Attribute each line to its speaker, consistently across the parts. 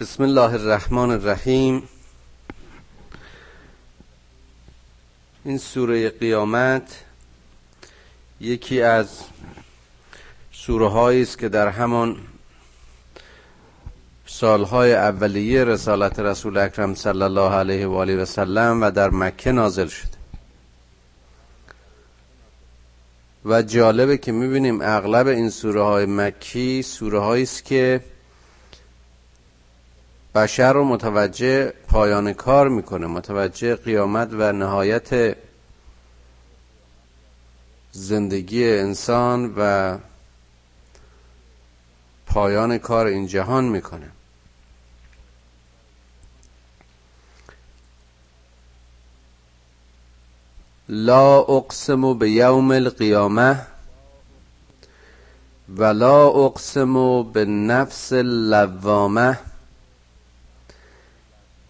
Speaker 1: بسم الله الرحمن الرحیم. این سوره قیامت یکی از سوره هایی است که در همان سالهای اولیه رسالت رسول اکرم صلی الله علیه و آله و سلم و در مکه نازل شده و جالبه که می‌بینیم اغلب این سوره های مکی سوره است که بشر رو متوجه پایان کار می‌کنه متوجه قیامت و نهایت زندگی انسان و پایان کار این جهان می‌کنه. لا اقسم به یوم القیامه ولا اقسم به نفس اللوامه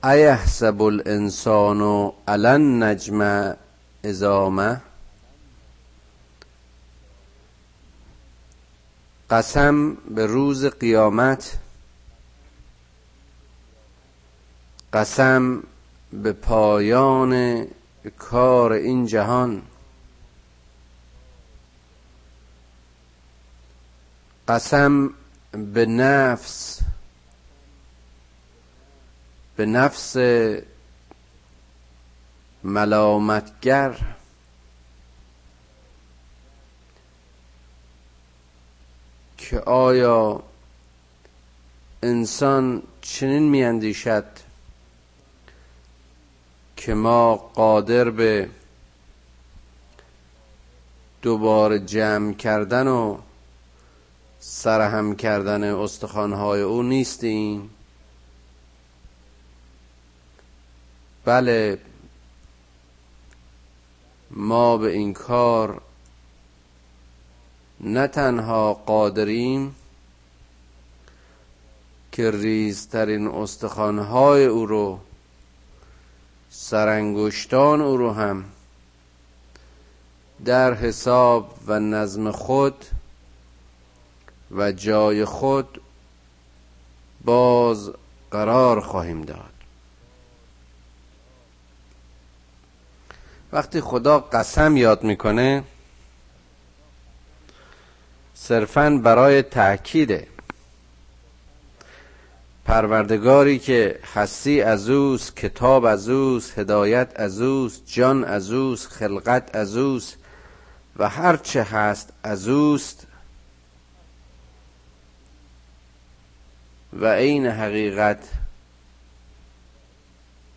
Speaker 1: ایحسب الانسان علن نجم ازامه قسم به روز قیامت قسم به پایان کار این جهان قسم به نفس به نفس ملامتگر که آیا انسان چنین میاندیشد که ما قادر به دوباره جمع کردن و سرهم کردن استخوانهای او نیستیم؟ بله. ما به این کار نه تنها قادریم که ریزترین استخوانهای او رو سرانگشتان او رو هم در حساب و نظم خود و جای خود باز قرار خواهیم داد. وقتی خدا قسم یاد می‌کنه صرفا برای تأکیده پروردگاری که هستی از اوست کتاب از اوست هدایت از اوست جان از اوست خلقت از اوست و هر چه هست از اوست و عین حقیقت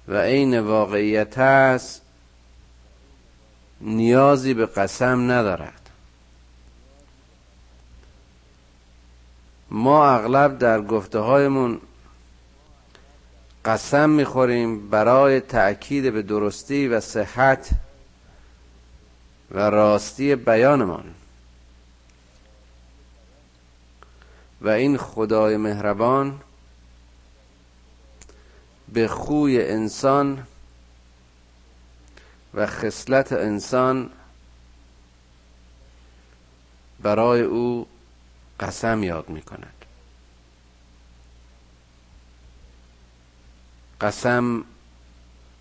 Speaker 1: و عین واقعیت است نیازی به قسم ندارد. ما اغلب در گفته هایمون قسم می‌خوریم برای تأکید به درستی و صحت و راستی بیانمان. و این خدای مهربان به خوی انسان و خصلت انسان برای او قسم یاد می کند قسم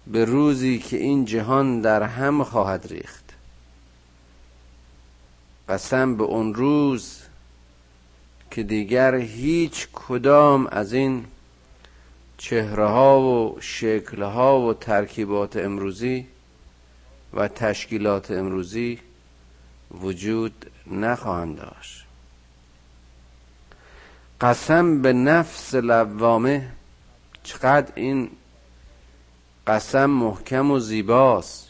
Speaker 1: به روزی که این جهان در هم خواهد ریخت. قسم به اون روز که دیگر هیچ کدام از این چهره ها و شکل ها و ترکیبات امروزی و تشکیلات امروزی وجود نخواهند داشت. قسم به نفس لوامه چقدر این قسم محکم و زیباست.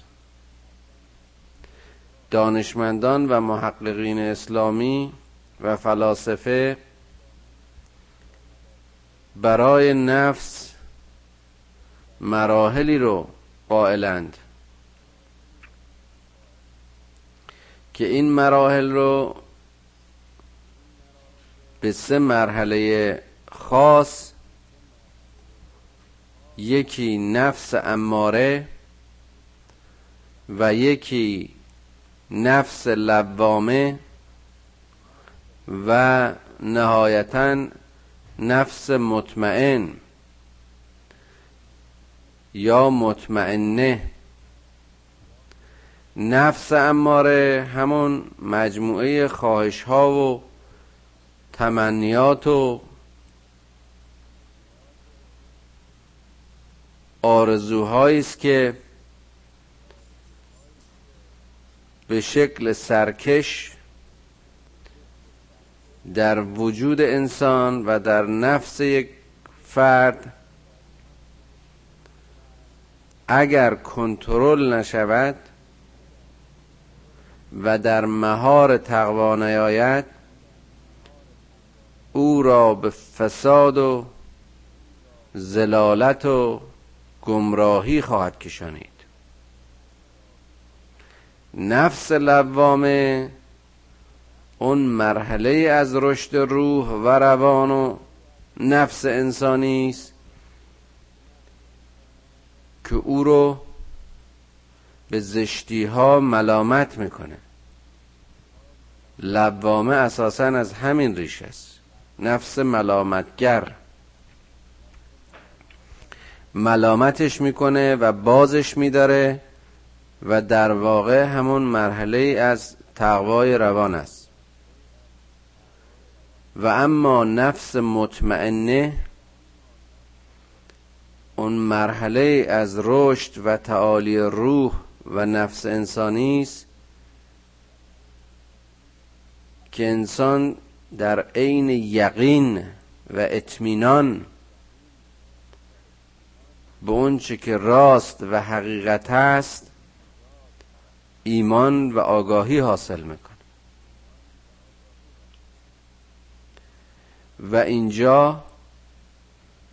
Speaker 1: دانشمندان و محققین اسلامی و فلاسفه برای نفس مراحلی رو قائلند. که این مراحل رو به سه مرحله خاص یکی نفس اماره و یکی نفس لوامه و نهایتا نفس مطمئن یا مطمئنه. نفس اماره همون مجموعه خواهش ها و تمنیات و آرزوهایی است که به شکل سرکش در وجود انسان و در نفس یک فرد اگر کنترل نشود و در مهار تقوا نیاید او را به فساد و زلالت و گمراهی خواهد کشانید. نفس لوامه اون مرحله از رشد روح و روان و نفس انسانی است که او رو به زشتی ها ملامت می‌کنه. لوامه اساسا از همین ریش است. نفس ملامتگر. ملامتش می‌کنه و بازش میداره و در واقع همون مرحله از تقوای روان است. و اما نفس مطمئنه اون مرحله از رشد و تعالی روح و نفس انسانی است که انسان در عین یقین و اطمینان به اونچه که راست و حقیقت است ایمان و آگاهی حاصل می‌کنه. و اینجا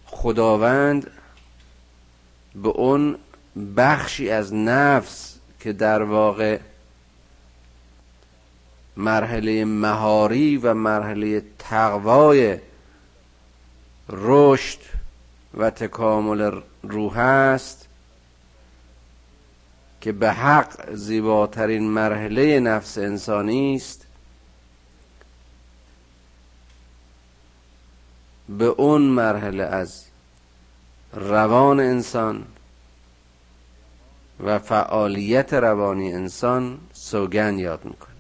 Speaker 1: خداوند به اون بخشی از نفس که در واقع مرحله مهاری و مرحله تقوای رشد و تکامل روح است که به حق زیباترین مرحله نفس انسانی است به اون مرحله از روان انسان و فعالیت روانی انسان سوگند یاد می‌کنه.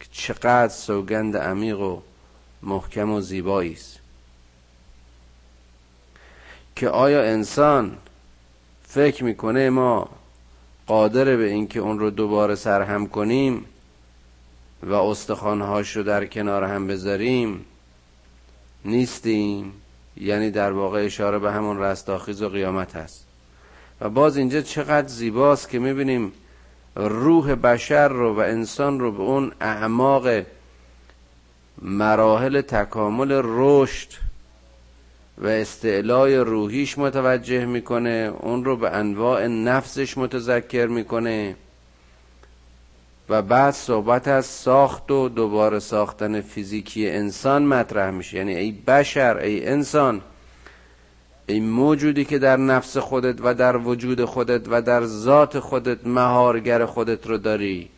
Speaker 1: که چقدر سوگند عمیق و محکم و زیبایی است. که آیا انسان فکر می‌کنه ما قادر به اینکه اون رو دوباره سرهم کنیم و استخوانهاش رو در کنار هم بذاریم؟ نیستیم. یعنی در واقع اشاره به همون رستاخیز و قیامت هست. و باز اینجا چقدر زیباست که می‌بینیم روح بشر رو و انسان رو به اون اعماق مراحل تکامل رشد و استعلای روحیش متوجه می‌کنه اون رو به انواع نفسش متذکر می‌کنه و بعد صحبت از ساخت و دوباره ساختن فیزیکی انسان مطرح میشه. یعنی ای بشر ای انسان ای موجودی که در نفس خودت و در وجود خودت و در ذات خودت مهارگر خودت رو داری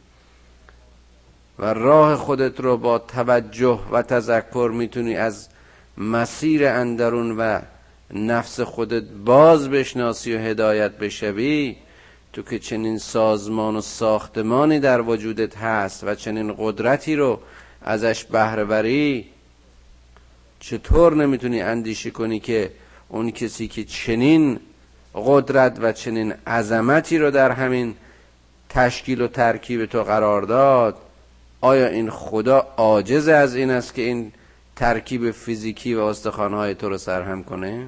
Speaker 1: و راه خودت رو با توجه و تذکر می‌تونی از مسیر اندرون و نفس خودت باز بشناسی و هدایت بشوی تو که چنین سازمان و ساختمانی در وجودت هست و چنین قدرتی رو ازش بهره بری چطور نمی‌تونی اندیشه کنی که اون کسی که چنین قدرت و چنین عظمتی رو در همین تشکیل و ترکیب تو قرار داد آیا این خدا عاجز از این است که این ترکیب فیزیکی و استخوانهای تو رو سرهم کنه؟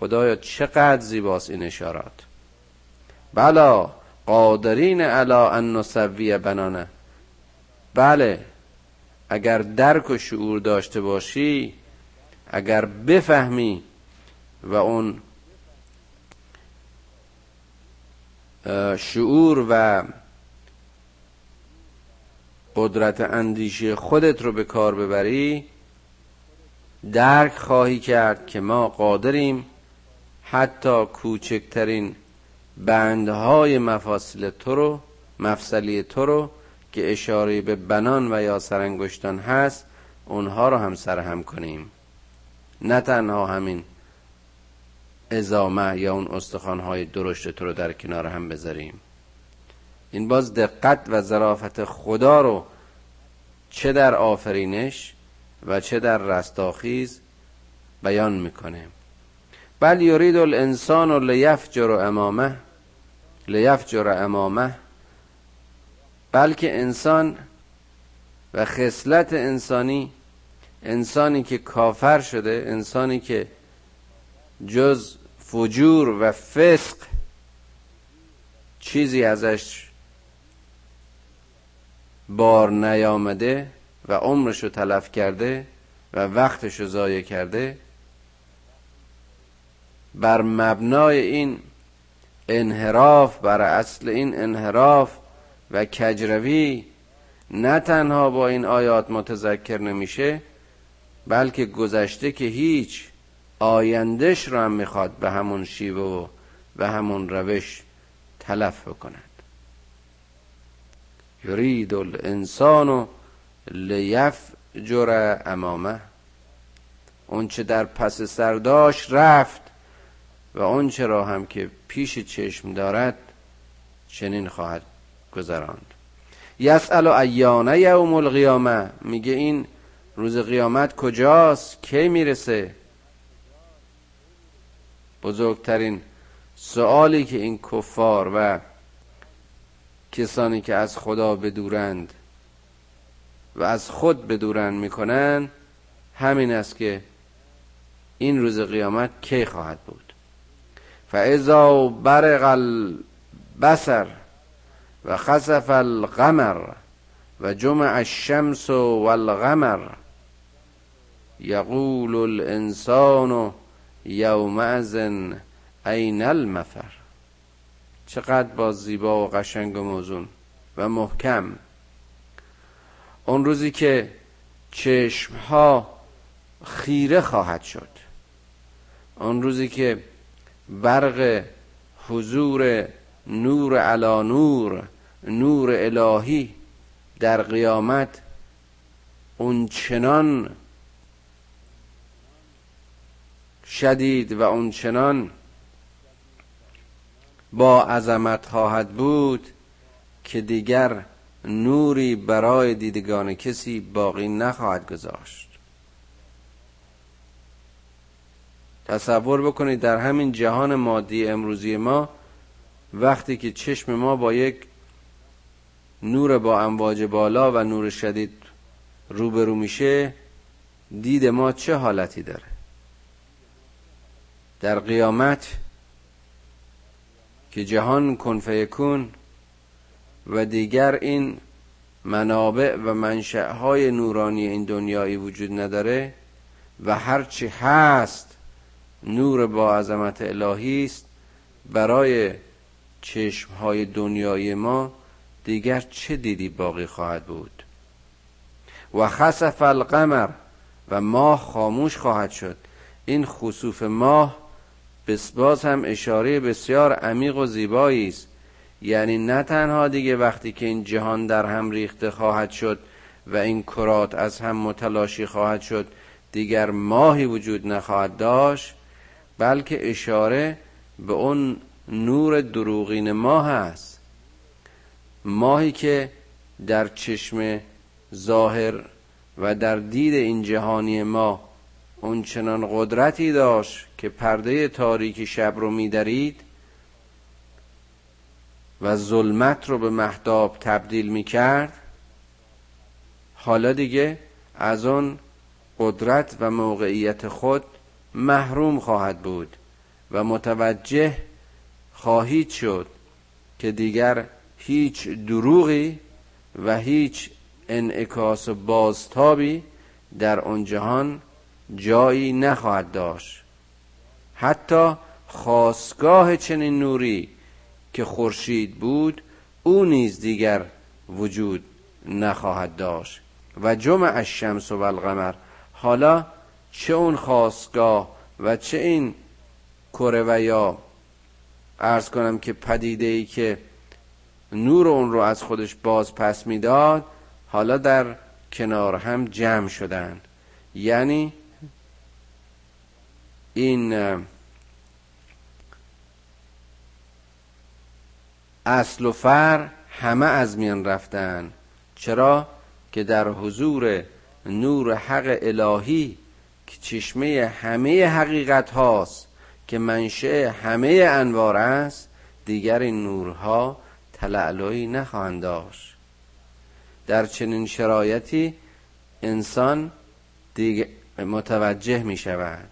Speaker 1: خدایا چقدر زیباست این اشارات. بلا قادرین علا ان نسوی بنانه. بله اگر درک و شعور داشته باشی اگر بفهمی و اون شعور و قدرت اندیشه خودت رو به کار ببری درک خواهی کرد که ما قادریم حتی کوچکترین بندهای مفاصل تو رو مفصلی تو رو که اشاره به بنان و یا سرانگشتان هست اونها رو هم سرهم کنیم. نه تنها همین ازامه یا اون استخوانهای درشت تو رو در کنار هم بذاریم. این باز دقت و ظرافت خدا رو چه در آفرینش و چه در رستاخیز بیان می‌کنه. بل یرید الانسان لیفجر امامه لیفجر امامه بلکه انسان و خصلت انسانی انسانی که کافر شده انسانی که جز فجور و فسق چیزی ازش بار نیامده و عمرشو تلف کرده و وقتشو ضایع کرده بر مبنای این انحراف بر اصل این انحراف و کجروی نه تنها با این آیات متذکر نمیشه بلکه گذشته که هیچ آیندهش را هم می‌خواد به همون شیوه و به همون روش تلف بکند. یرید الانسان لیفجر امامه. اون چه در پس سرداش رفت و اون را هم که پیش چشم دارد چنین خواهد گذراند. یسأل ایانه یوم القیامه. میگه این روز قیامت کجاست؟ کی می‌رسه؟ بزرگترین سوالی که این کفار و کسانی که از خدا بدورند و از خود بدورند می‌کنن همین است که این روز قیامت کی خواهد بود؟ فاذا برق البصر و خسف القمر و جمع الشمس والقمر یقول الانسان یومئذ این المفر. چقدر با زیبا و قشنگ و موزون و محکم. اون روزی که چشم ها خیره خواهد شد. اون روزی که برق حضور نور علا نور نور الهی در قیامت اون چنان شدید و اون چنان با عظمت خواهد بود که دیگر نوری برای دیدگان کسی باقی نخواهد گذاشت. تصور بکنید در همین جهان مادی امروزی ما وقتی که چشم ما با یک نور با امواج بالا و نور شدید روبرو میشه دید ما چه حالتی داره؟ در قیامت که جهان کن و دیگر این منابع و منشأهای نورانی این دنیایی وجود نداره و هرچی هست نور با عظمت الهی است برای چشمهای دنیای ما دیگر چه دیدی باقی خواهد بود؟ و خسف القمر و ماه خاموش خواهد شد. این خسوف ماه باز هم اشاره بسیار عمیق و زیبایی است. یعنی نه تنها دیگه وقتی که این جهان در هم ریخته خواهد شد و این کرات از هم متلاشی خواهد شد دیگر ماهی وجود نخواهد داشت بلکه اشاره به اون نور دروغین ماه است. ماهی که در چشم ظاهر و در دید این جهانی ما اون چنان قدرتی داشت که پرده تاریکی شب رو میدرید و ظلمت رو به محتاب تبدیل می‌کرد. حالا دیگه از اون قدرت و موقعیت خود محروم خواهد بود و متوجه خواهید شد که دیگر هیچ دروغی و هیچ انعکاس بازتابی در اون جهان جایی نخواهد داشت. حتی خواستگاه چنین نوری که خورشید بود او نیز دیگر وجود نخواهد داشت. و جمع الشمس و القمر حالا چه اون خواستگاه و چه این کره و یا. ارز کنم که پدیده ای که نور اون رو از خودش باز پس می‌داد حالا در کنار هم جمع شدن. یعنی این اصل و فر همه از میان رفتن. چرا؟ که در حضور نور حق الهی که چشمه همه حقیقت هاست که منشأ همه انوار است دیگر این نورها تلعلوی نخواهند داشت. در چنین شرایطی انسان دیگر متوجه می شود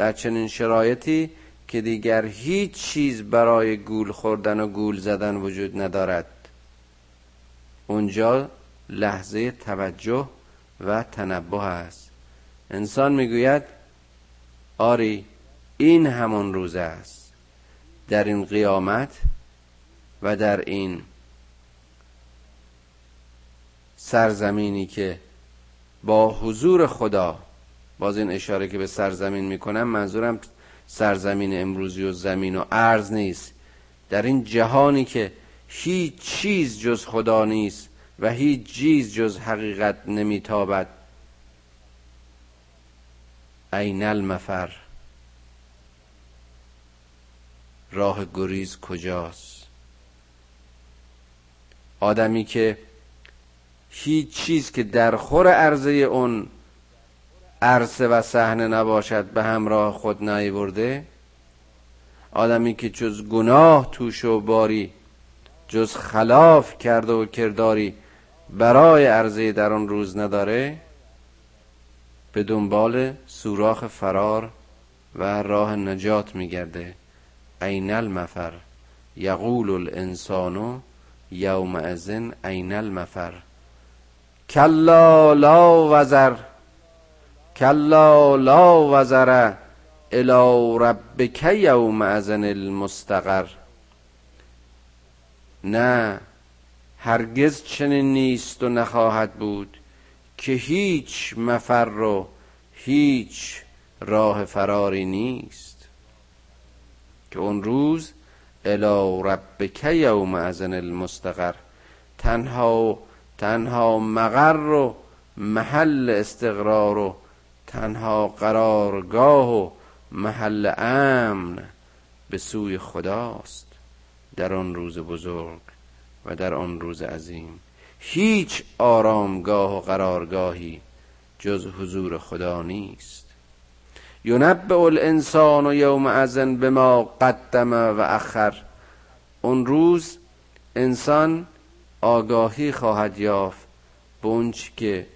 Speaker 1: در چنین شرایطی که دیگر هیچ چیز برای گول خوردن و گول زدن وجود ندارد. اونجا لحظه توجه و تنبه است. انسان می‌گوید آری این همون روز است. در این قیامت و در این سرزمینی که با حضور خدا باز این اشاره که به سرزمین می‌کنم منظورم سرزمین امروزی و زمین و ارز نیست. در این جهانی که هیچ چیز جز خدا نیست و هیچ چیز جز حقیقت نمیتابد. عین المفر. راه گریز کجاست؟ آدمی که هیچ چیز که در خور عرضه اون عرصه و صحنه نباشد به همراه خود برده آدمی که جز گناه توش و باری جز خلاف کرده و کرداری برای عرضه در آن روز نداره به دنبال سوراخ فرار و راه نجات میگرده. عین المفر یقول الانسان ازن عین المفر. کلا لا وزر. کلا لا وزر الى ربک ازن المستقر. نه هرگز چنین نیست و نخواهد بود که هیچ مفر و هیچ راه فراری نیست. که اون روز الی ربک یوم ازن المستقر. تنها تنها مقر و محل استقرار و تنها قرارگاه و محل امن به سوی خداست در آن روز بزرگ و در آن روز عظیم. هیچ آرامگاه و قرارگاهی جز حضور خدا نیست. ینبع الانسان و یوم ازن به ما قدم و اخر. اون روز انسان آگاهی خواهد یافت به که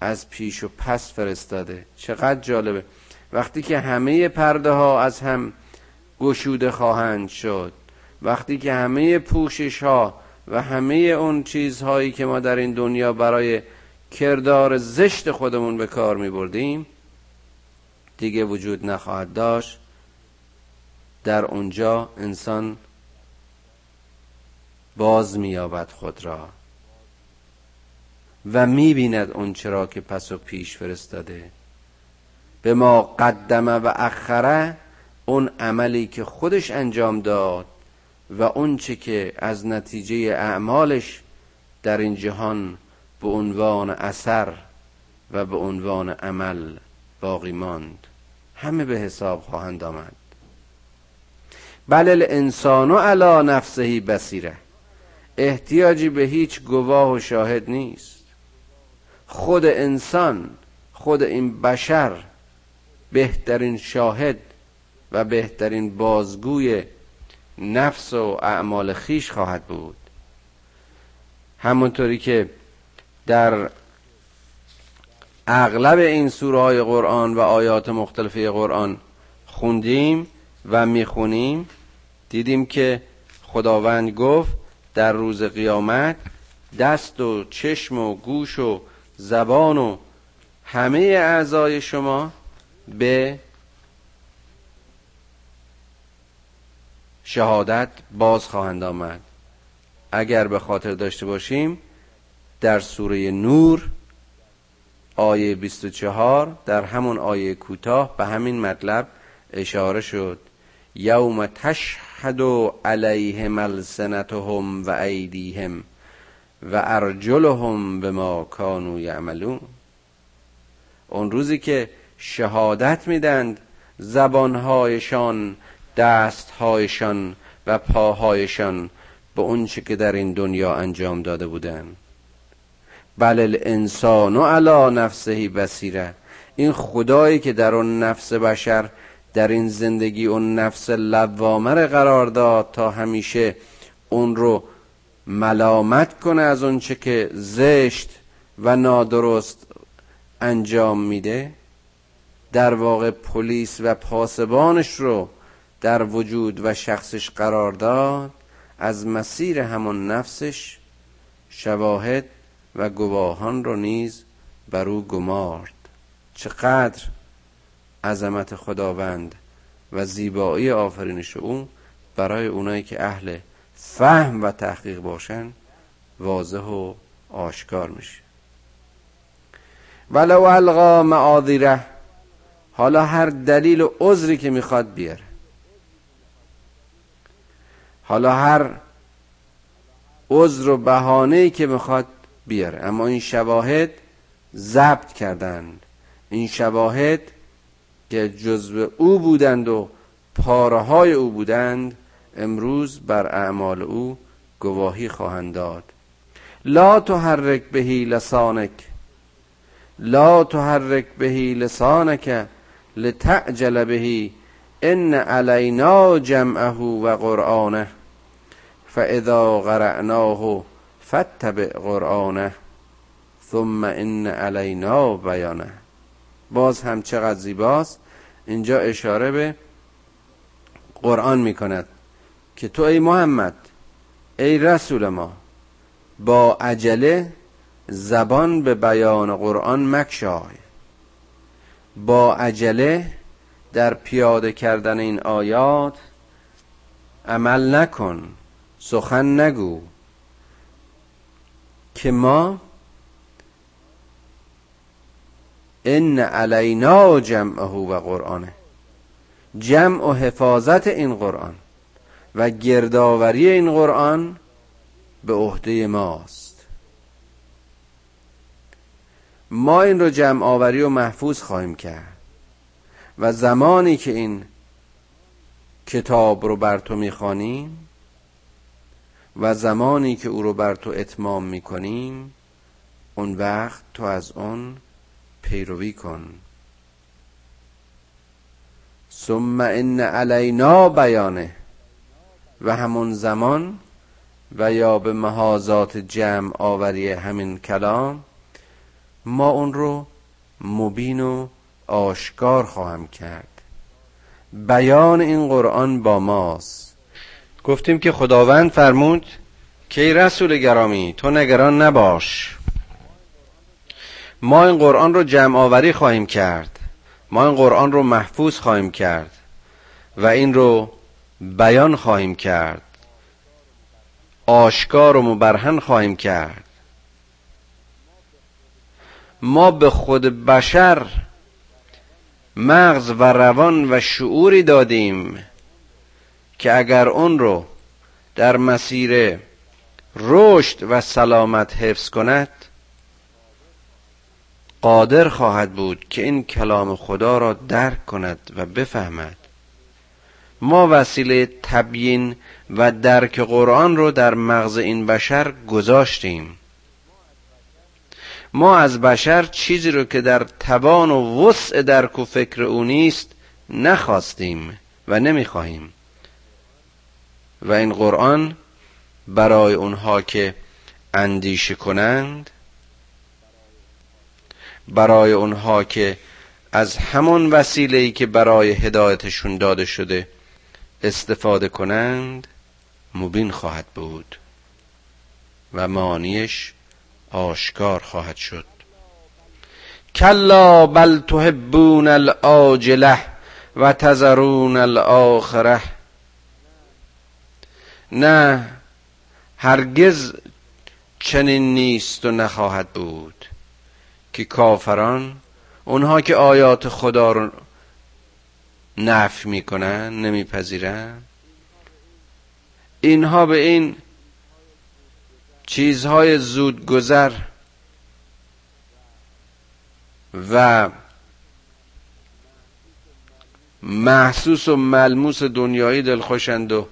Speaker 1: از پیش و پس فرستاده. چقدر جالبه. وقتی که همه پرده ها از هم گشوده خواهند شد وقتی که همه پوشش ها و همه اون چیزهایی که ما در این دنیا برای کردار زشت خودمون به کار می بردیم دیگه وجود نخواهد داشت. در اونجا انسان باز مییابد خود را. و می‌بیند اون چرا که پس و پیش فرستاده. به ما قدمه و اخره اون عملی که خودش انجام داد و اون چه که از نتیجه اعمالش در این جهان به عنوان اثر و به عنوان عمل باقی ماند. همه به حساب خواهند آمد. بل الانسان علی نفسه بسیره احتیاجی به هیچ گواه و شاهد نیست. خود انسان خود این بشر بهترین شاهد و بهترین بازگوی نفس و اعمال خیش خواهد بود. همونطوری که در اغلب این سوره های قرآن و آیات مختلفه قرآن خوندیم و می‌خونیم دیدیم که خداوند گفت در روز قیامت دست و چشم و گوش و زبان و همه اعضای شما به شهادت باز خواهند آمد. اگر به خاطر داشته باشیم در سوره نور آیه 24 در همون آیه کوتاه به همین مطلب اشاره شد. یوم تشهد علیهم السنتهم و ایدیهم. و ارجلهم به ما کانو یعملون. اون روزی که شهادت میدند زبانهایشان دستهایشان و پاهایشان به اونچه که در این دنیا انجام داده بودن بل الانسان و علا نفسهی بسیره این خدایی که در اون نفس بشر در این زندگی اون نفس لوامر قرار داد تا همیشه اون رو ملامت کنه از اونچه که زشت و نادرست انجام میده در واقع پلیس و پاسبانش رو در وجود و شخصش قرار داد از مسیر همون نفسش شواهد و گواهان رو نیز بر او گمارد. چقدر عظمت خداوند و زیبایی آفرینش او برای اونایی که اهل فهم و تحقیق باشن واضح و آشکار میشه. ولو القا معاذیره حالا هر دلیل و عذری که می‌خواد بیاره. حالا هر عذر و بهانه‌ای که می‌خواد بیاره. اما این شواهد ضبط کردند این شواهد که جزو او بودند و پاره های او بودند امروز بر اعمال او گواهی خواهند داد. لا تحرک بهی لسانک لا تحرک بهی لسانک لتعجل بهی ان علینا جمعه و قرآنه فاذا قرأناه فتبع قرآنه ثم ان علینا بیانه. باز هم چقدر زیباست اینجا اشاره به قرآن می کند که تو ای محمد ای رسول ما با عجله زبان به بیان قرآن مکشای با عجله در پیاده کردن این آیات عمل نکن سخن نگو. که ما ان علینا جمعه و قرآنه. جمع و حفاظت این قرآن. و گردآوری این قرآن به عهده ماست. ما این رو جمع آوری و محفوظ خواهیم کرد و زمانی که این کتاب رو بر تو می‌خوانیم و زمانی که او رو بر تو اتمام می‌کنیم اون وقت تو از اون پیروی کن. ثم ان علینا بیانه. و همون زمان و یا به محاذات جمع آوری همین کلام ما اون رو مبین و آشکار خواهم کرد. بیان این قرآن با ماست. گفتیم که خداوند فرمود که ای رسول گرامی تو نگران نباش. ما این قرآن رو جمع آوری خواهیم کرد. ما این قرآن رو محفوظ خواهیم کرد. و این رو بیان خواهیم کرد. آشکار و مبرهن خواهیم کرد. ما به خود بشر مغز و روان و شعوری دادیم که اگر اون رو در مسیر رشد و سلامت حفظ کند قادر خواهد بود که این کلام خدا را درک کند و بفهمد. ما وسیله تبیین و درک قرآن رو در مغز این بشر گذاشتیم. ما از بشر چیزی رو که در توان و وسع درک و فکر او نیست نخواستیم و نمی‌خواهیم. و این قرآن برای اونها که اندیشه کنند برای اونها که از همان وسیله که برای هدایتشون داده شده استفاده کنند مبین خواهد بود و مانیش آشکار خواهد شد. کلا بل تحبون العاجله و تذرون الاخره نه هرگز چنین نیست و نخواهد بود که کافران اونها که آیات خدا رو نفی می‌کنن نمیپذیرن. اینها به این چیزهای زود گذر و محسوس و ملموس دنیایی دلخوشند و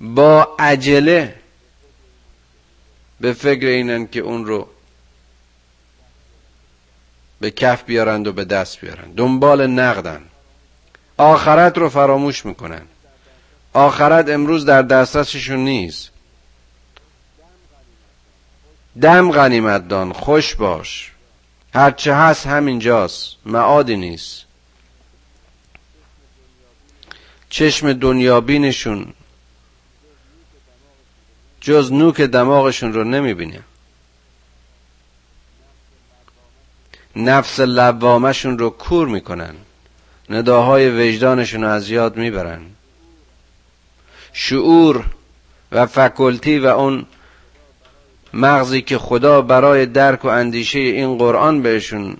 Speaker 1: با عجله به فکر اینن که اون رو به کف بیارند و به دست بیارند. دنبال نقدن. آخرت رو فراموش می‌کنن. آخرت امروز در دسترسشون نیست. دم غنیمت دان خوش باش. هرچه هست همینجاست معادی نیست. چشم دنیابینشون جز نوک دماغشون رو نمی‌بینه. نفس لوامشون رو کور می‌کنن. نداهای وجدانشون رو از یاد می‌برن. شعور و فکلتی و اون مغزی که خدا برای درک و اندیشه این قرآن بهشون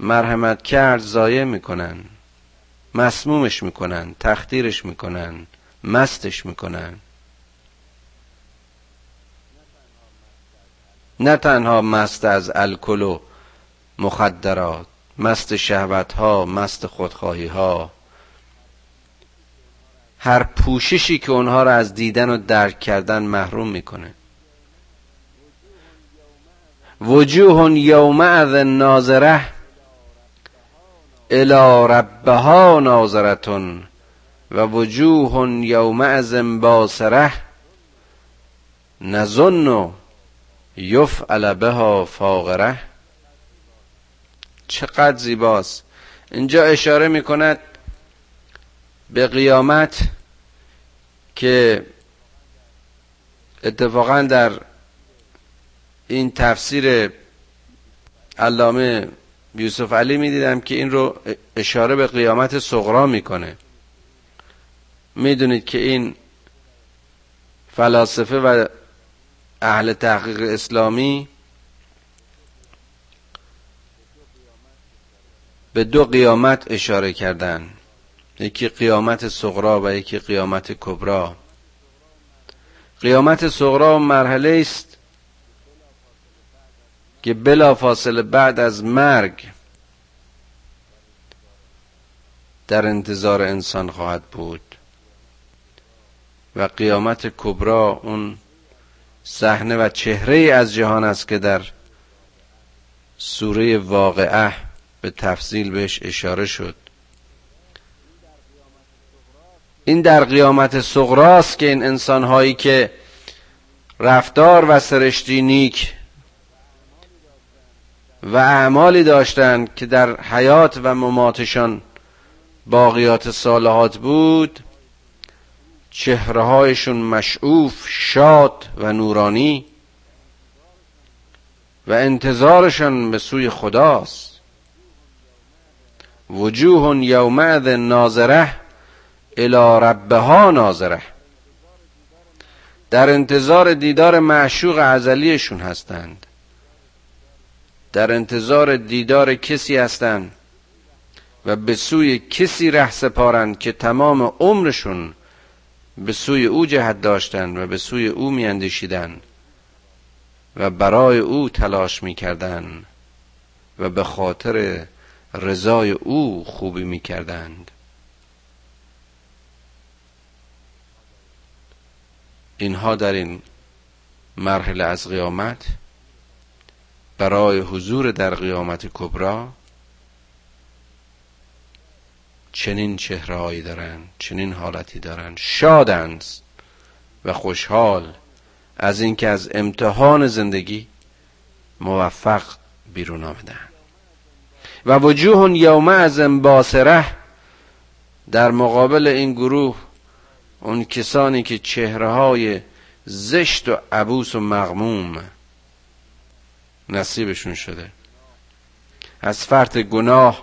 Speaker 1: مرحمت کرد ضایع می‌کنن مسمومش می‌کنن تختیرش می‌کنن مستش می‌کنن. نه تنها مست از الکل و مخدرات مست شهوت ها مست خودخواهی ها هر پوششی که اونها را از دیدن و درک کردن محروم می‌کنه. وجوه یومئذ ناظره الى ربها ناظرتون و وجوه یومئذ باسره نظن یفعل بها فاغره چقدر زیباست. اینجا اشاره می کند به قیامت که اتفاقا در این تفسیر علامه یوسف علی می‌دیدم که این رو اشاره به قیامت صغرا می‌کنه. می‌دونید که این فلاسفه و اهل تحقیق اسلامی به دو قیامت اشاره کردن. یکی قیامت صغرا و یکی قیامت کبرا. قیامت صغرا مرحله است که بلا فاصله بعد از مرگ در انتظار انسان خواهد بود. و قیامت کبرا اون صحنه و چهره از جهان است که در سوره واقعه به تفصیل بهش اشاره شد. این در قیامت صغراست که این انسان هایی که رفتار و سرشتی نیک و اعمالی داشتند که در حیات و مماتشان باقیات صالحات بود چهرههایشون مشعوف شاد و نورانی و انتظارشان به سوی خداست. وجوه یومئذ ناظره الى ربها ناظره. در انتظار دیدار معشوق ازلیشون هستند. در انتظار دیدار کسی هستند و به سوی کسی ره سپارند که تمام عمرشون به سوی او جهت داشتند و به سوی او میاندیشیدند و برای او تلاش می‌کردند و به خاطر رضای او خوبی می‌کردند. اینها در این مرحله از قیامت برای حضور در قیامت کبرا چنین چهرههایی دارند چنین حالتی دارند. شادند و خوشحال از اینکه از امتحان زندگی موفق بیرون آمدن و وجوه یوم از باسره در مقابل این گروه اون کسانی که چهره های زشت و عبوس و مغموم نصیبشون شده. از فرط گناه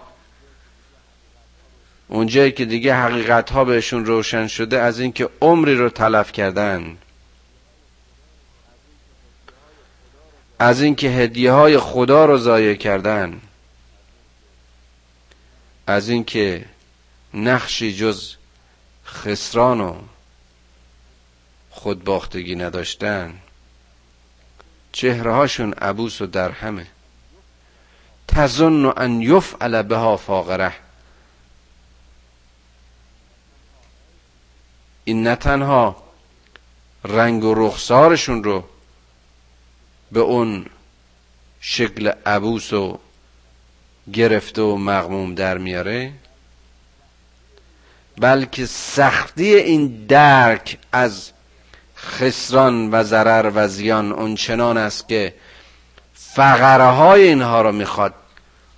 Speaker 1: اونجایی که دیگه حقیقت ها بهشون روشن شده از اینکه عمری رو تلف کردن. از اینکه هدیه های خدا رو ضایع کردن. از اینکه نقشی جز خسران و خودباختگی نداشتن چهرهاشون عبوس و درهمه. تظن ان یفعل بها فاقره. این نه تنها رنگ و رخسارشون رو به اون شکل عبوس و گرفته و مغموم در میاره بلکه سختی این درک از خسران و ضرر و زیان اونچنان است که فقره های اینها رو می‌خواد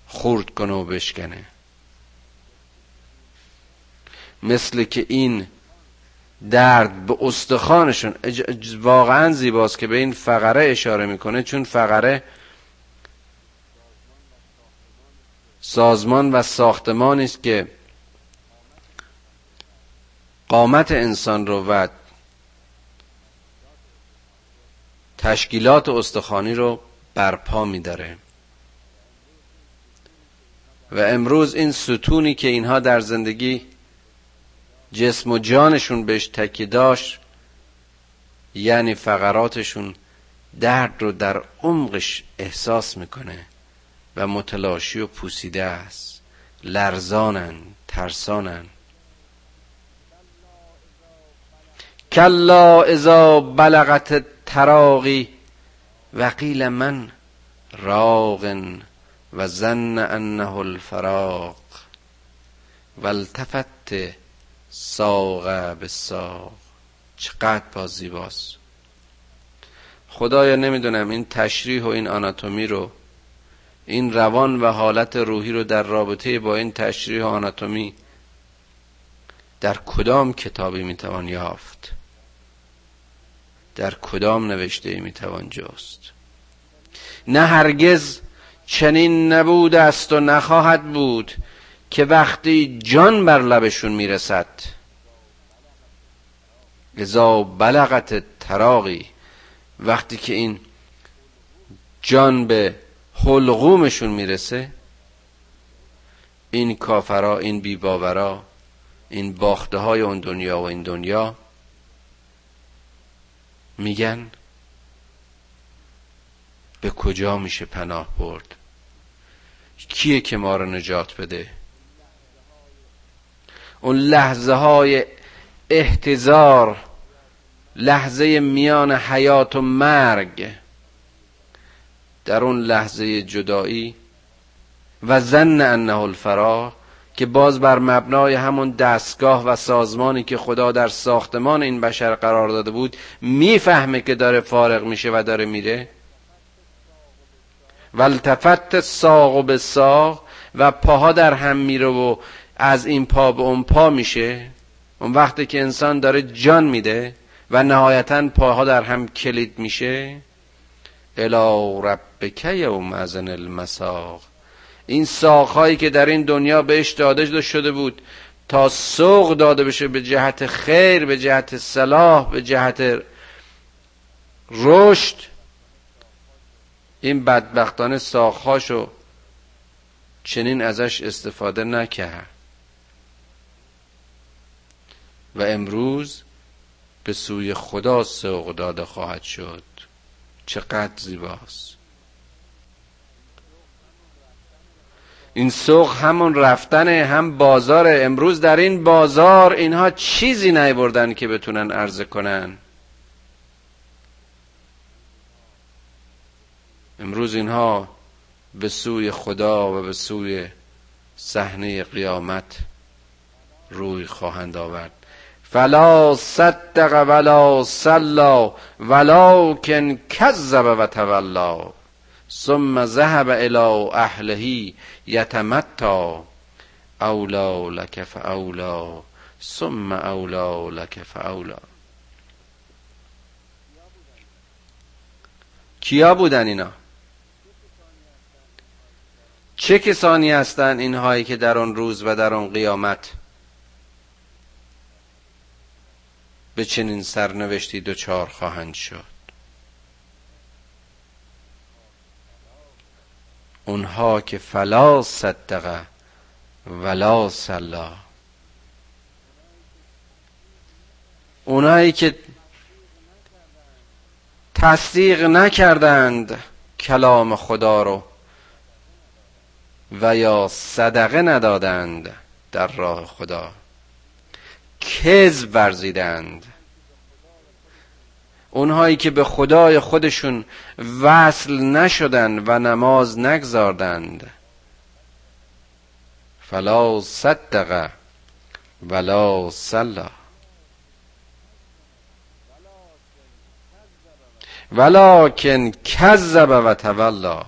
Speaker 1: خورد کنه و بشکنه. مثل که این درد به استخوانشون واقعا زیباست که به این فقره اشاره می‌کنه چون فقره سازمان و ساختمانی است که قامت انسان رو و تشکیلات استخوانی رو برپا میداره. و امروز این ستونی که اینها در زندگی جسم و جانشون بهش تکی داشت یعنی فقراتشون درد رو در عمقش احساس می‌کنه. و متلاشی و پوسیده است. لرزانن ترسانن. کلا اذا بلغت تراقی وقیل من راغ و زن انه الفراق والتفت ساق به ساق چقدر با زیباست خدایا نمی‌دونم این تشریح و این آناتومی رو این روان و حالت روحی رو در رابطه با این تشریح آناتومی در کدام کتابی می‌توان یافت؟ در کدام نوشته می‌توان جست؟ نه هرگز چنین نبود است و نخواهد بود که وقتی جان بر لبشون می‌رسد. ازا بلغت تراقی وقتی که این جان به حلقومشون می‌رسه. این کافرا این بیباورا این باخته های اون دنیا و این دنیا میگن به کجا میشه پناه برد؟ کیه که ما رو نجات بده؟ اون لحظه های احتضار لحظه میان حیات و مرگ در اون لحظه جدایی و زن انه الفراغ که باز بر مبنای همون دستگاه و سازمانی که خدا در ساختمان این بشر قرار داده بود می‌فهمه که داره فارغ میشه و داره میره. و التفت ساق و به ساق و پاها در هم میره و از این پا به اون پا میشه. اون وقتی که انسان داره جان میده و نهایتا پاها در هم کلید میشه. الا ربک یوم ازن المساق. این ساقهایی که در این دنیا بهش داده شده بود تا سوق داده بشه به جهت خیر به جهت صلاح به جهت رشد. این بدبختانه ساقهاشو چنین ازش استفاده نکرد. و امروز به سوی خدا سوق داده خواهد شد. چقدر زیباست. این سوق همون رفتن هم بازار. امروز در این بازار اینها چیزی نیبردن که بتونن عرضه کنن. امروز اینها به سوی خدا و به سوی صحنه قیامت روی خواهند آورد. فلا صدق ولا صلا ولكن کذب و تولا ثم ذهب الى اهله یتمتا اولا لك فاولا ثم اولا لك فاولا کیا بودن اینا؟ چه کسانی هستند اینهایی که در آن روز و در آن قیامت به چنین سرنوشتی دچار خواهند شد. اونها که فلا صدقه ولا صلا. اونایی که تصدیق نکردند کلام خدا رو و یا صدقه ندادند در راه خدا. کذب ورزیدند. اونهایی که به خدای خودشون وصل نشدن و نماز نگذاردند. فلا صدق ولا صلا ولکن کذب و تولا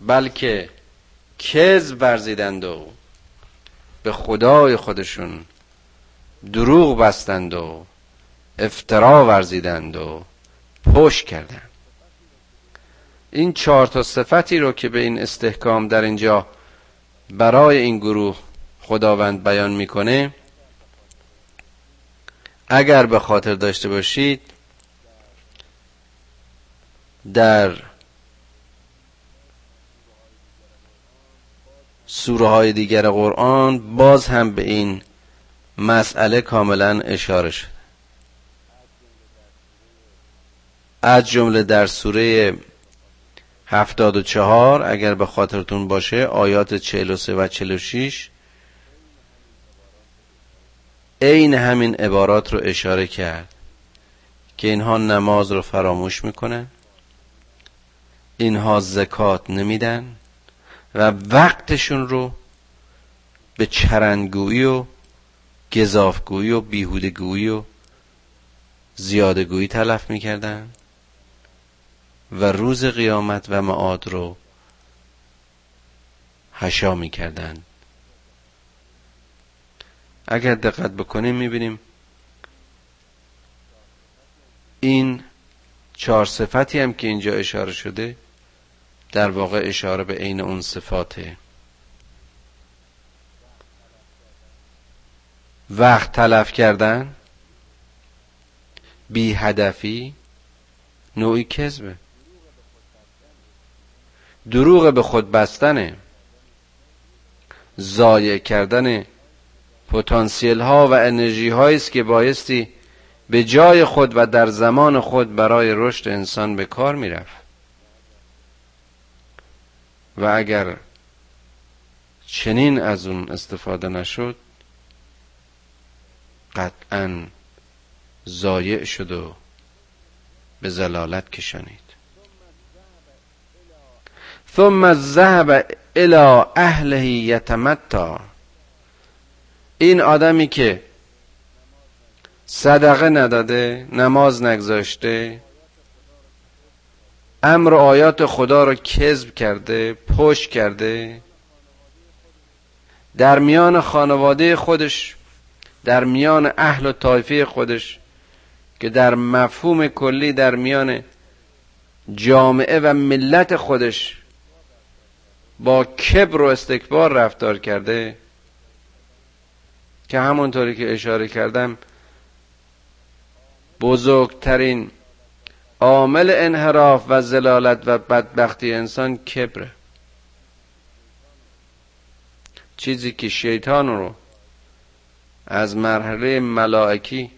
Speaker 1: بلکه کذب ورزیدند و به خدای خودشون دروغ بستند و افترا ورزیدند و پشت کردند. این چهار تا صفتی رو که به این استحکام در اینجا برای این گروه خداوند بیان می‌کنه اگر به خاطر داشته باشید در سوره های دیگر قرآن باز هم به این مسئله کاملا اشاره شده از جمله در سوره هفتاد و چهار اگر به خاطرتون باشه آیات چهل و سه و چهل و شیش عین همین عبارات رو اشاره کرد که اینها نماز رو فراموش می‌کنن اینها زکات نمیدن و وقتشون رو به چرنگویی و گذافگویی و بیهودگویی و زیادگویی تلف می‌کردن و روز قیامت و معاد رو هشا می‌کردن. اگر دقت بکنیم می‌بینیم این چهار صفتی هم که اینجا اشاره شده در واقع اشاره به عین اون صفاته. وقت تلف کردن؟ بی هدفی؟ نوعی کذبه. دروغ به خود بستنه. ضایع کردن پتانسیل ها و انرژی هایی است که بایستی به جای خود و در زمان خود برای رشد انسان به کار می‌رفت. و اگر چنین از اون استفاده نشد قطعا ضایع شد و به زلالت کشانید. ثم ذهب الى اهله یتمتا این آدمی که صدقه نداده نماز نگذاشته امر آیات خدا رو کذب کرده پشت کرده در میان خانواده خودش در میان اهل و طایفه خودش که در مفهوم کلی در میان جامعه و ملت خودش با کبر و استکبار رفتار کرده که همونطوری که اشاره کردم بزرگترین عامل انحراف و زلالت و بدبختی انسان کبره. چیزی که شیطان رو از مرحله ملائکی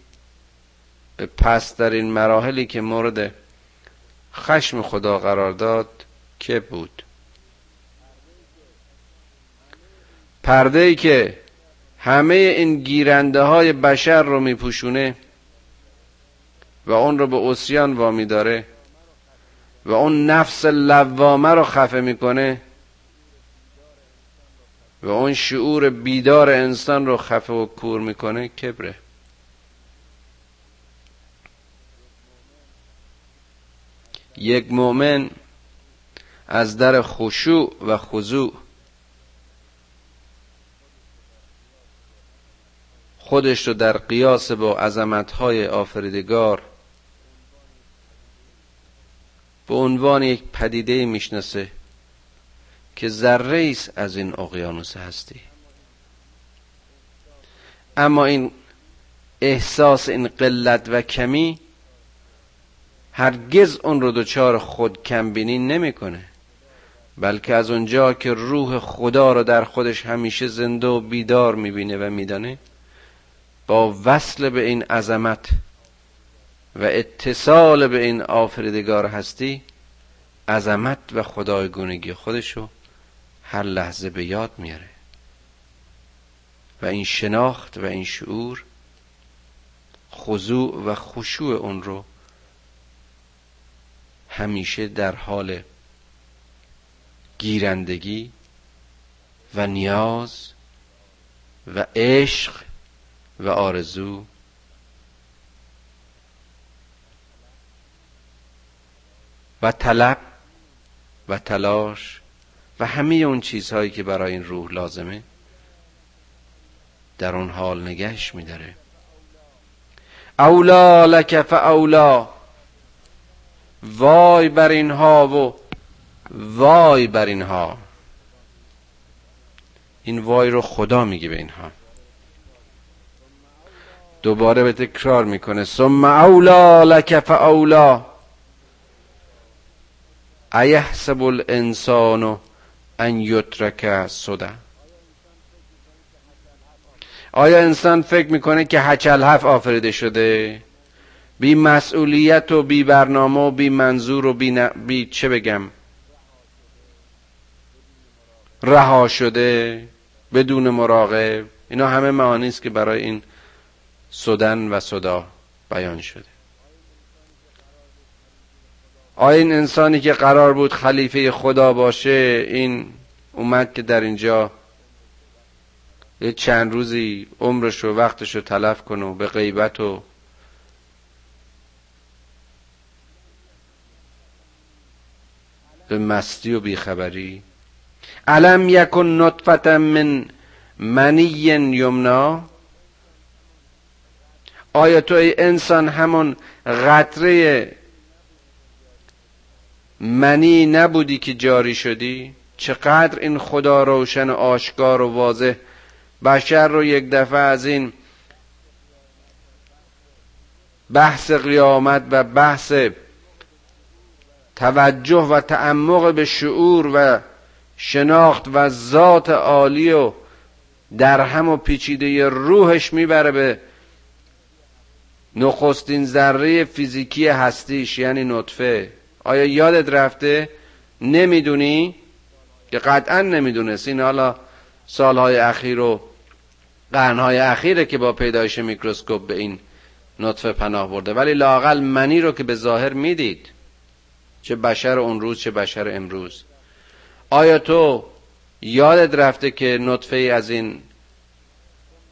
Speaker 1: به پسترین مراحلی که مورد خشم خدا قرار داد که بود؟ پرده ای که همه این گیرنده های بشر رو میپوشونه و اون رو به اسیان وامی داره و اون نفس لوامه رو خفه می‌کنه و اون شعور بیدار انسان رو خفه و کور می‌کنه کبره. یک مؤمن از در خشوع و خضوع خودش رو در قیاس با عظمتهای آفریدگار به عنوان یک پدیده می‌شناسه. که ذره از این اقیانوس هستی. اما این احساس این قلت و کمی هرگز اون رو دچار خود کمبینی نمی‌کنه بلکه از اونجا که روح خدا رو در خودش همیشه زنده و بیدار می‌بینه و میدانه با وصل به این عظمت و اتصال به این آفریدگار هستی عظمت و خدایگونگی خودشو هر لحظه به یاد میاره. و این شناخت و این شعور خضوع و خشوع اون رو همیشه در حال گیرندگی و نیاز و عشق و آرزو و طلب و تلاش و همه اون چیزهایی که برای این روح لازمه در اون حال نگهش میداره. اولا لک فاولا وای بر اینها و وای بر اینها. این وای رو خدا میگه به اینها. دوباره به تکرار می‌کنه. ثم اولا لک فاولا ایحسب الانسان ان یترک صدا آیا انسان فکر می‌کنه که هچل هف آفریده شده؟ بی مسئولیت و بی برنامه و بی منظور و بی, بی چه بگم؟ رها شده بدون مراقب. اینا همه معانی است که برای این سدن و صدا بیان شده. آیا این انسانی که قرار بود خلیفه خدا باشه این اومد که در اینجا یه چند روزی عمرش و وقتش رو تلف کنه و به غیبت و به مستی و بیخبری. علم یکن نطفت من منی یمنا؟ آیا تو ای انسان همون قطره منی نبودی که جاری شدی؟ چقدر این خدا روشن آشکار و واضح؟ بشر رو یک دفعه از این بحث قیامت و بحث توجه و تعمق به شعور و شناخت و ذات عالی و در هم و پیچیده روحش می‌بره به نخستین ذره فیزیکی هستیش یعنی نطفه. آیا یادت رفته؟ نمی‌دونی؟ که قطعا نمی‌دونست این حالا سالهای اخیر و قرنهای اخیره که با پیدایش میکروسکوپ به این نطفه پناه برده. ولی لاقل منی رو که به ظاهر می‌دید چه بشر اون روز چه بشر امروز. آیا تو یادت رفته که نطفه از این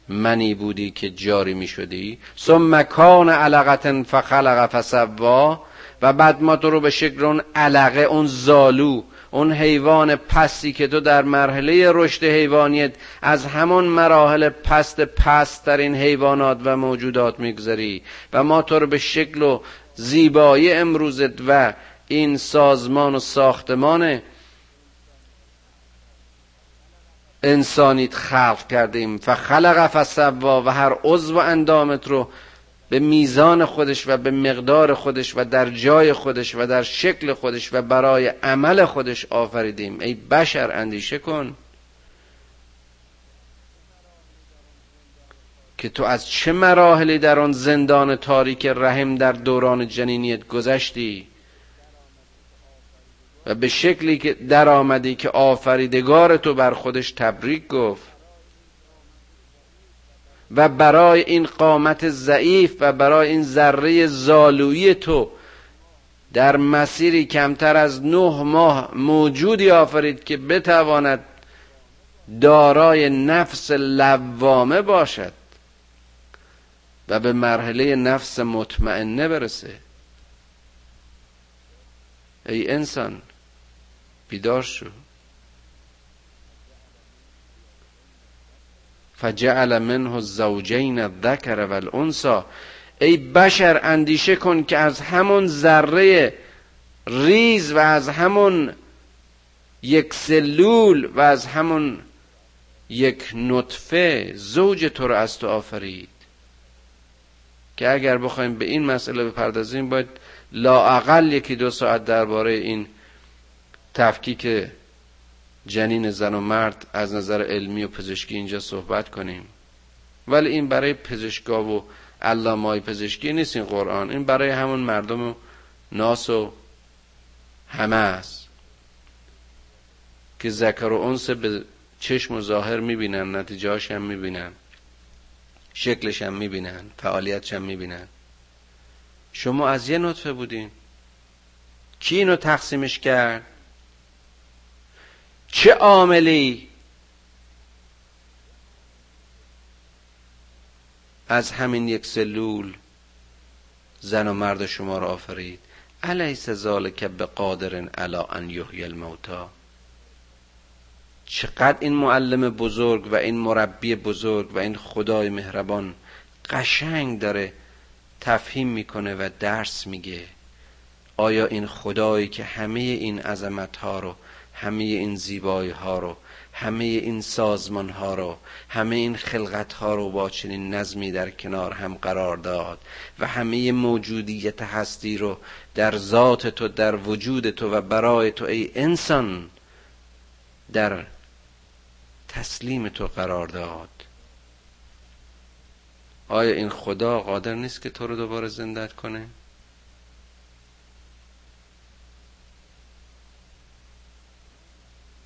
Speaker 1: منی بودی که جاری می شدی ثم کان علقت فخلق فسوا. و بعد ما تو رو به شکل اون علقه اون زالو اون حیوان پستی که تو در مرحله رشد حیوانیت از همون مراحل پست پست در این حیوانات و موجودات میگذری و ما تو رو به شکل و زیبایی امروزت و این سازمان و ساختمان انسانیت خلق کردیم. فخلق فسوا و هر عضو اندامت رو به میزان خودش و به مقدار خودش و در جای خودش و در شکل خودش و برای عمل خودش آفریدیم. ای بشر اندیشه کن که تو از چه مراحلی در آن زندان تاریک رحم در دوران جنینیت گذشتی و به شکلی که در آمدی که آفریدگار تو بر خودش تبریک گفت. و برای این قامت ضعیف و برای این ذره زالویی تو در مسیری کمتر از نه ماه موجودی آفرید که بتواند دارای نفس لوامه باشد و به مرحله نفس مطمئنه برسه. ای انسان بیدار شو. فجعل منه الزوجین الذکر والانثى. ای بشر اندیشه کن که از همون ذره ریز و از همون یک سلول و از همون یک نطفه زوج تو رو از تو آفرید. که اگر بخوایم به این مسئله بپردازیم باید لااقل یکی دو ساعت درباره این تفکیک جنین زن و مرد از نظر علمی و پزشکی اینجا صحبت کنیم. ولی این برای پزشکا و علامای پزشکی نیست این قرآن. این برای همون مردم و ناس و همه است. که ذکر و انس به چشم و ظاهر می‌بینن نتیجهاش هم می‌بینن شکلش هم می‌بینن فعالیتش هم می‌بینن. شما از یه نطفه بودین. کی اینو تقسیمش کرد؟ چه عاملی؟ از همین یک سلول زن و مرد شما را آفرید. الیس ذالک به قادر علی ان یحیی الموتا چقدر این معلم بزرگ و این مربی بزرگ و این خدای مهربان قشنگ داره تفهیم می‌کنه و درس میگه. آیا این خدایی که همه این عظمت ها رو همه این زیبایی ها رو همه این سازمان ها رو همه این خلقت ها رو با چنین نظمی در کنار هم قرار داد و همه موجودیت هستی رو در ذات تو در وجود تو و برای تو ای انسان در تسلیم تو قرار داد آیا این خدا قادر نیست که تو رو دوباره زندت کنه؟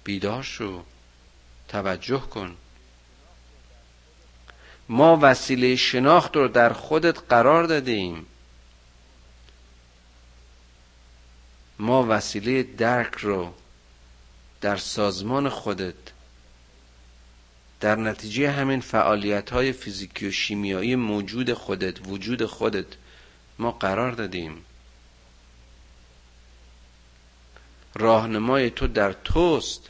Speaker 1: بیدار شو. توجه کن. ما وسیله شناخت رو در خودت قرار دادیم. ما وسیله درک رو در سازمان خودت در نتیجه همین فعالیت های فیزیکی و شیمیایی موجود خودت وجود خودت ما قرار دادیم. راهنمای تو در توست.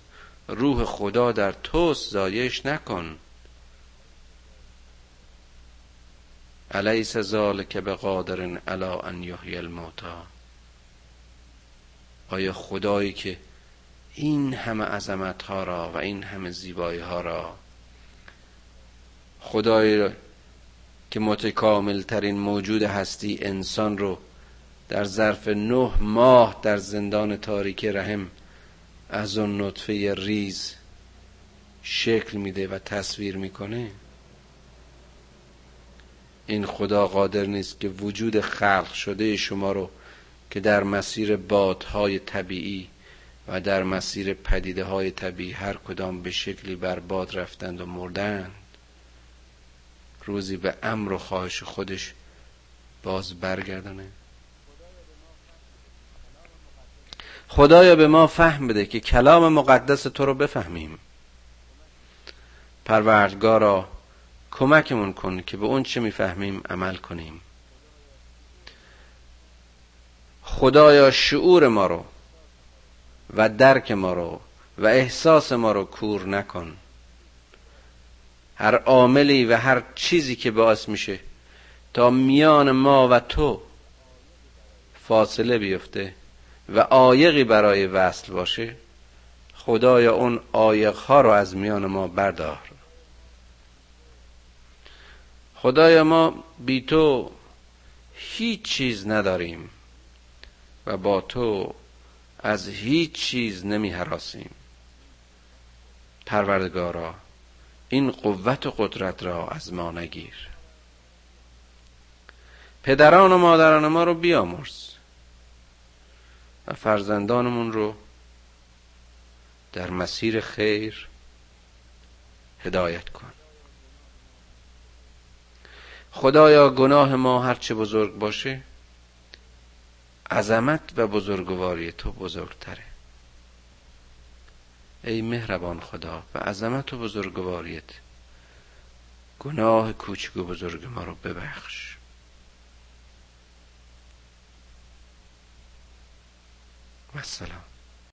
Speaker 1: روح خدا در توست. زایش نکن. الیس ذالک به قادر علا ان یحیی الموتا آیا خدایی که این همه عظمت ها را و این همه زیبایی ها را خدایی که متکامل ترین موجود هستی انسان رو در ظرف نه ماه در زندان تاریک رحم از اون نطفه ریز شکل میده و تصویر می‌کنه. این خدا قادر نیست که وجود خلق شده شما رو که در مسیر بادهای طبیعی و در مسیر پدیده های طبیعی هر کدام به شکلی بر باد رفتند و مردند. روزی به امر و خواهش خودش باز برگردانه. خدایا به ما فهم بده که کلام مقدس تو رو بفهمیم. پروردگارا کمکمون کن که به اون چه می‌فهمیم عمل کنیم. خدایا شعور ما رو و درک ما رو و احساس ما رو کور نکن. هر عاملی و هر چیزی که باعث میشه تا میان ما و تو فاصله بیفته. و آیقی برای وصل باشه خدایا اون آیق ها رو از میان ما بردار. خدایا ما بی تو هیچ چیز نداریم و با تو از هیچ چیز نمی حراسیم پروردگارا این قوت و قدرت را از ما نگیر. پدران و مادران ما رو بیامرز. و فرزندانمون رو در مسیر خیر هدایت کن. خدایا گناه ما هرچه بزرگ باشه عظمت و بزرگواری تو بزرگتره. ای مهربان خدا و عظمت و بزرگواریت گناه کوچک و بزرگ ما رو ببخش. و السلام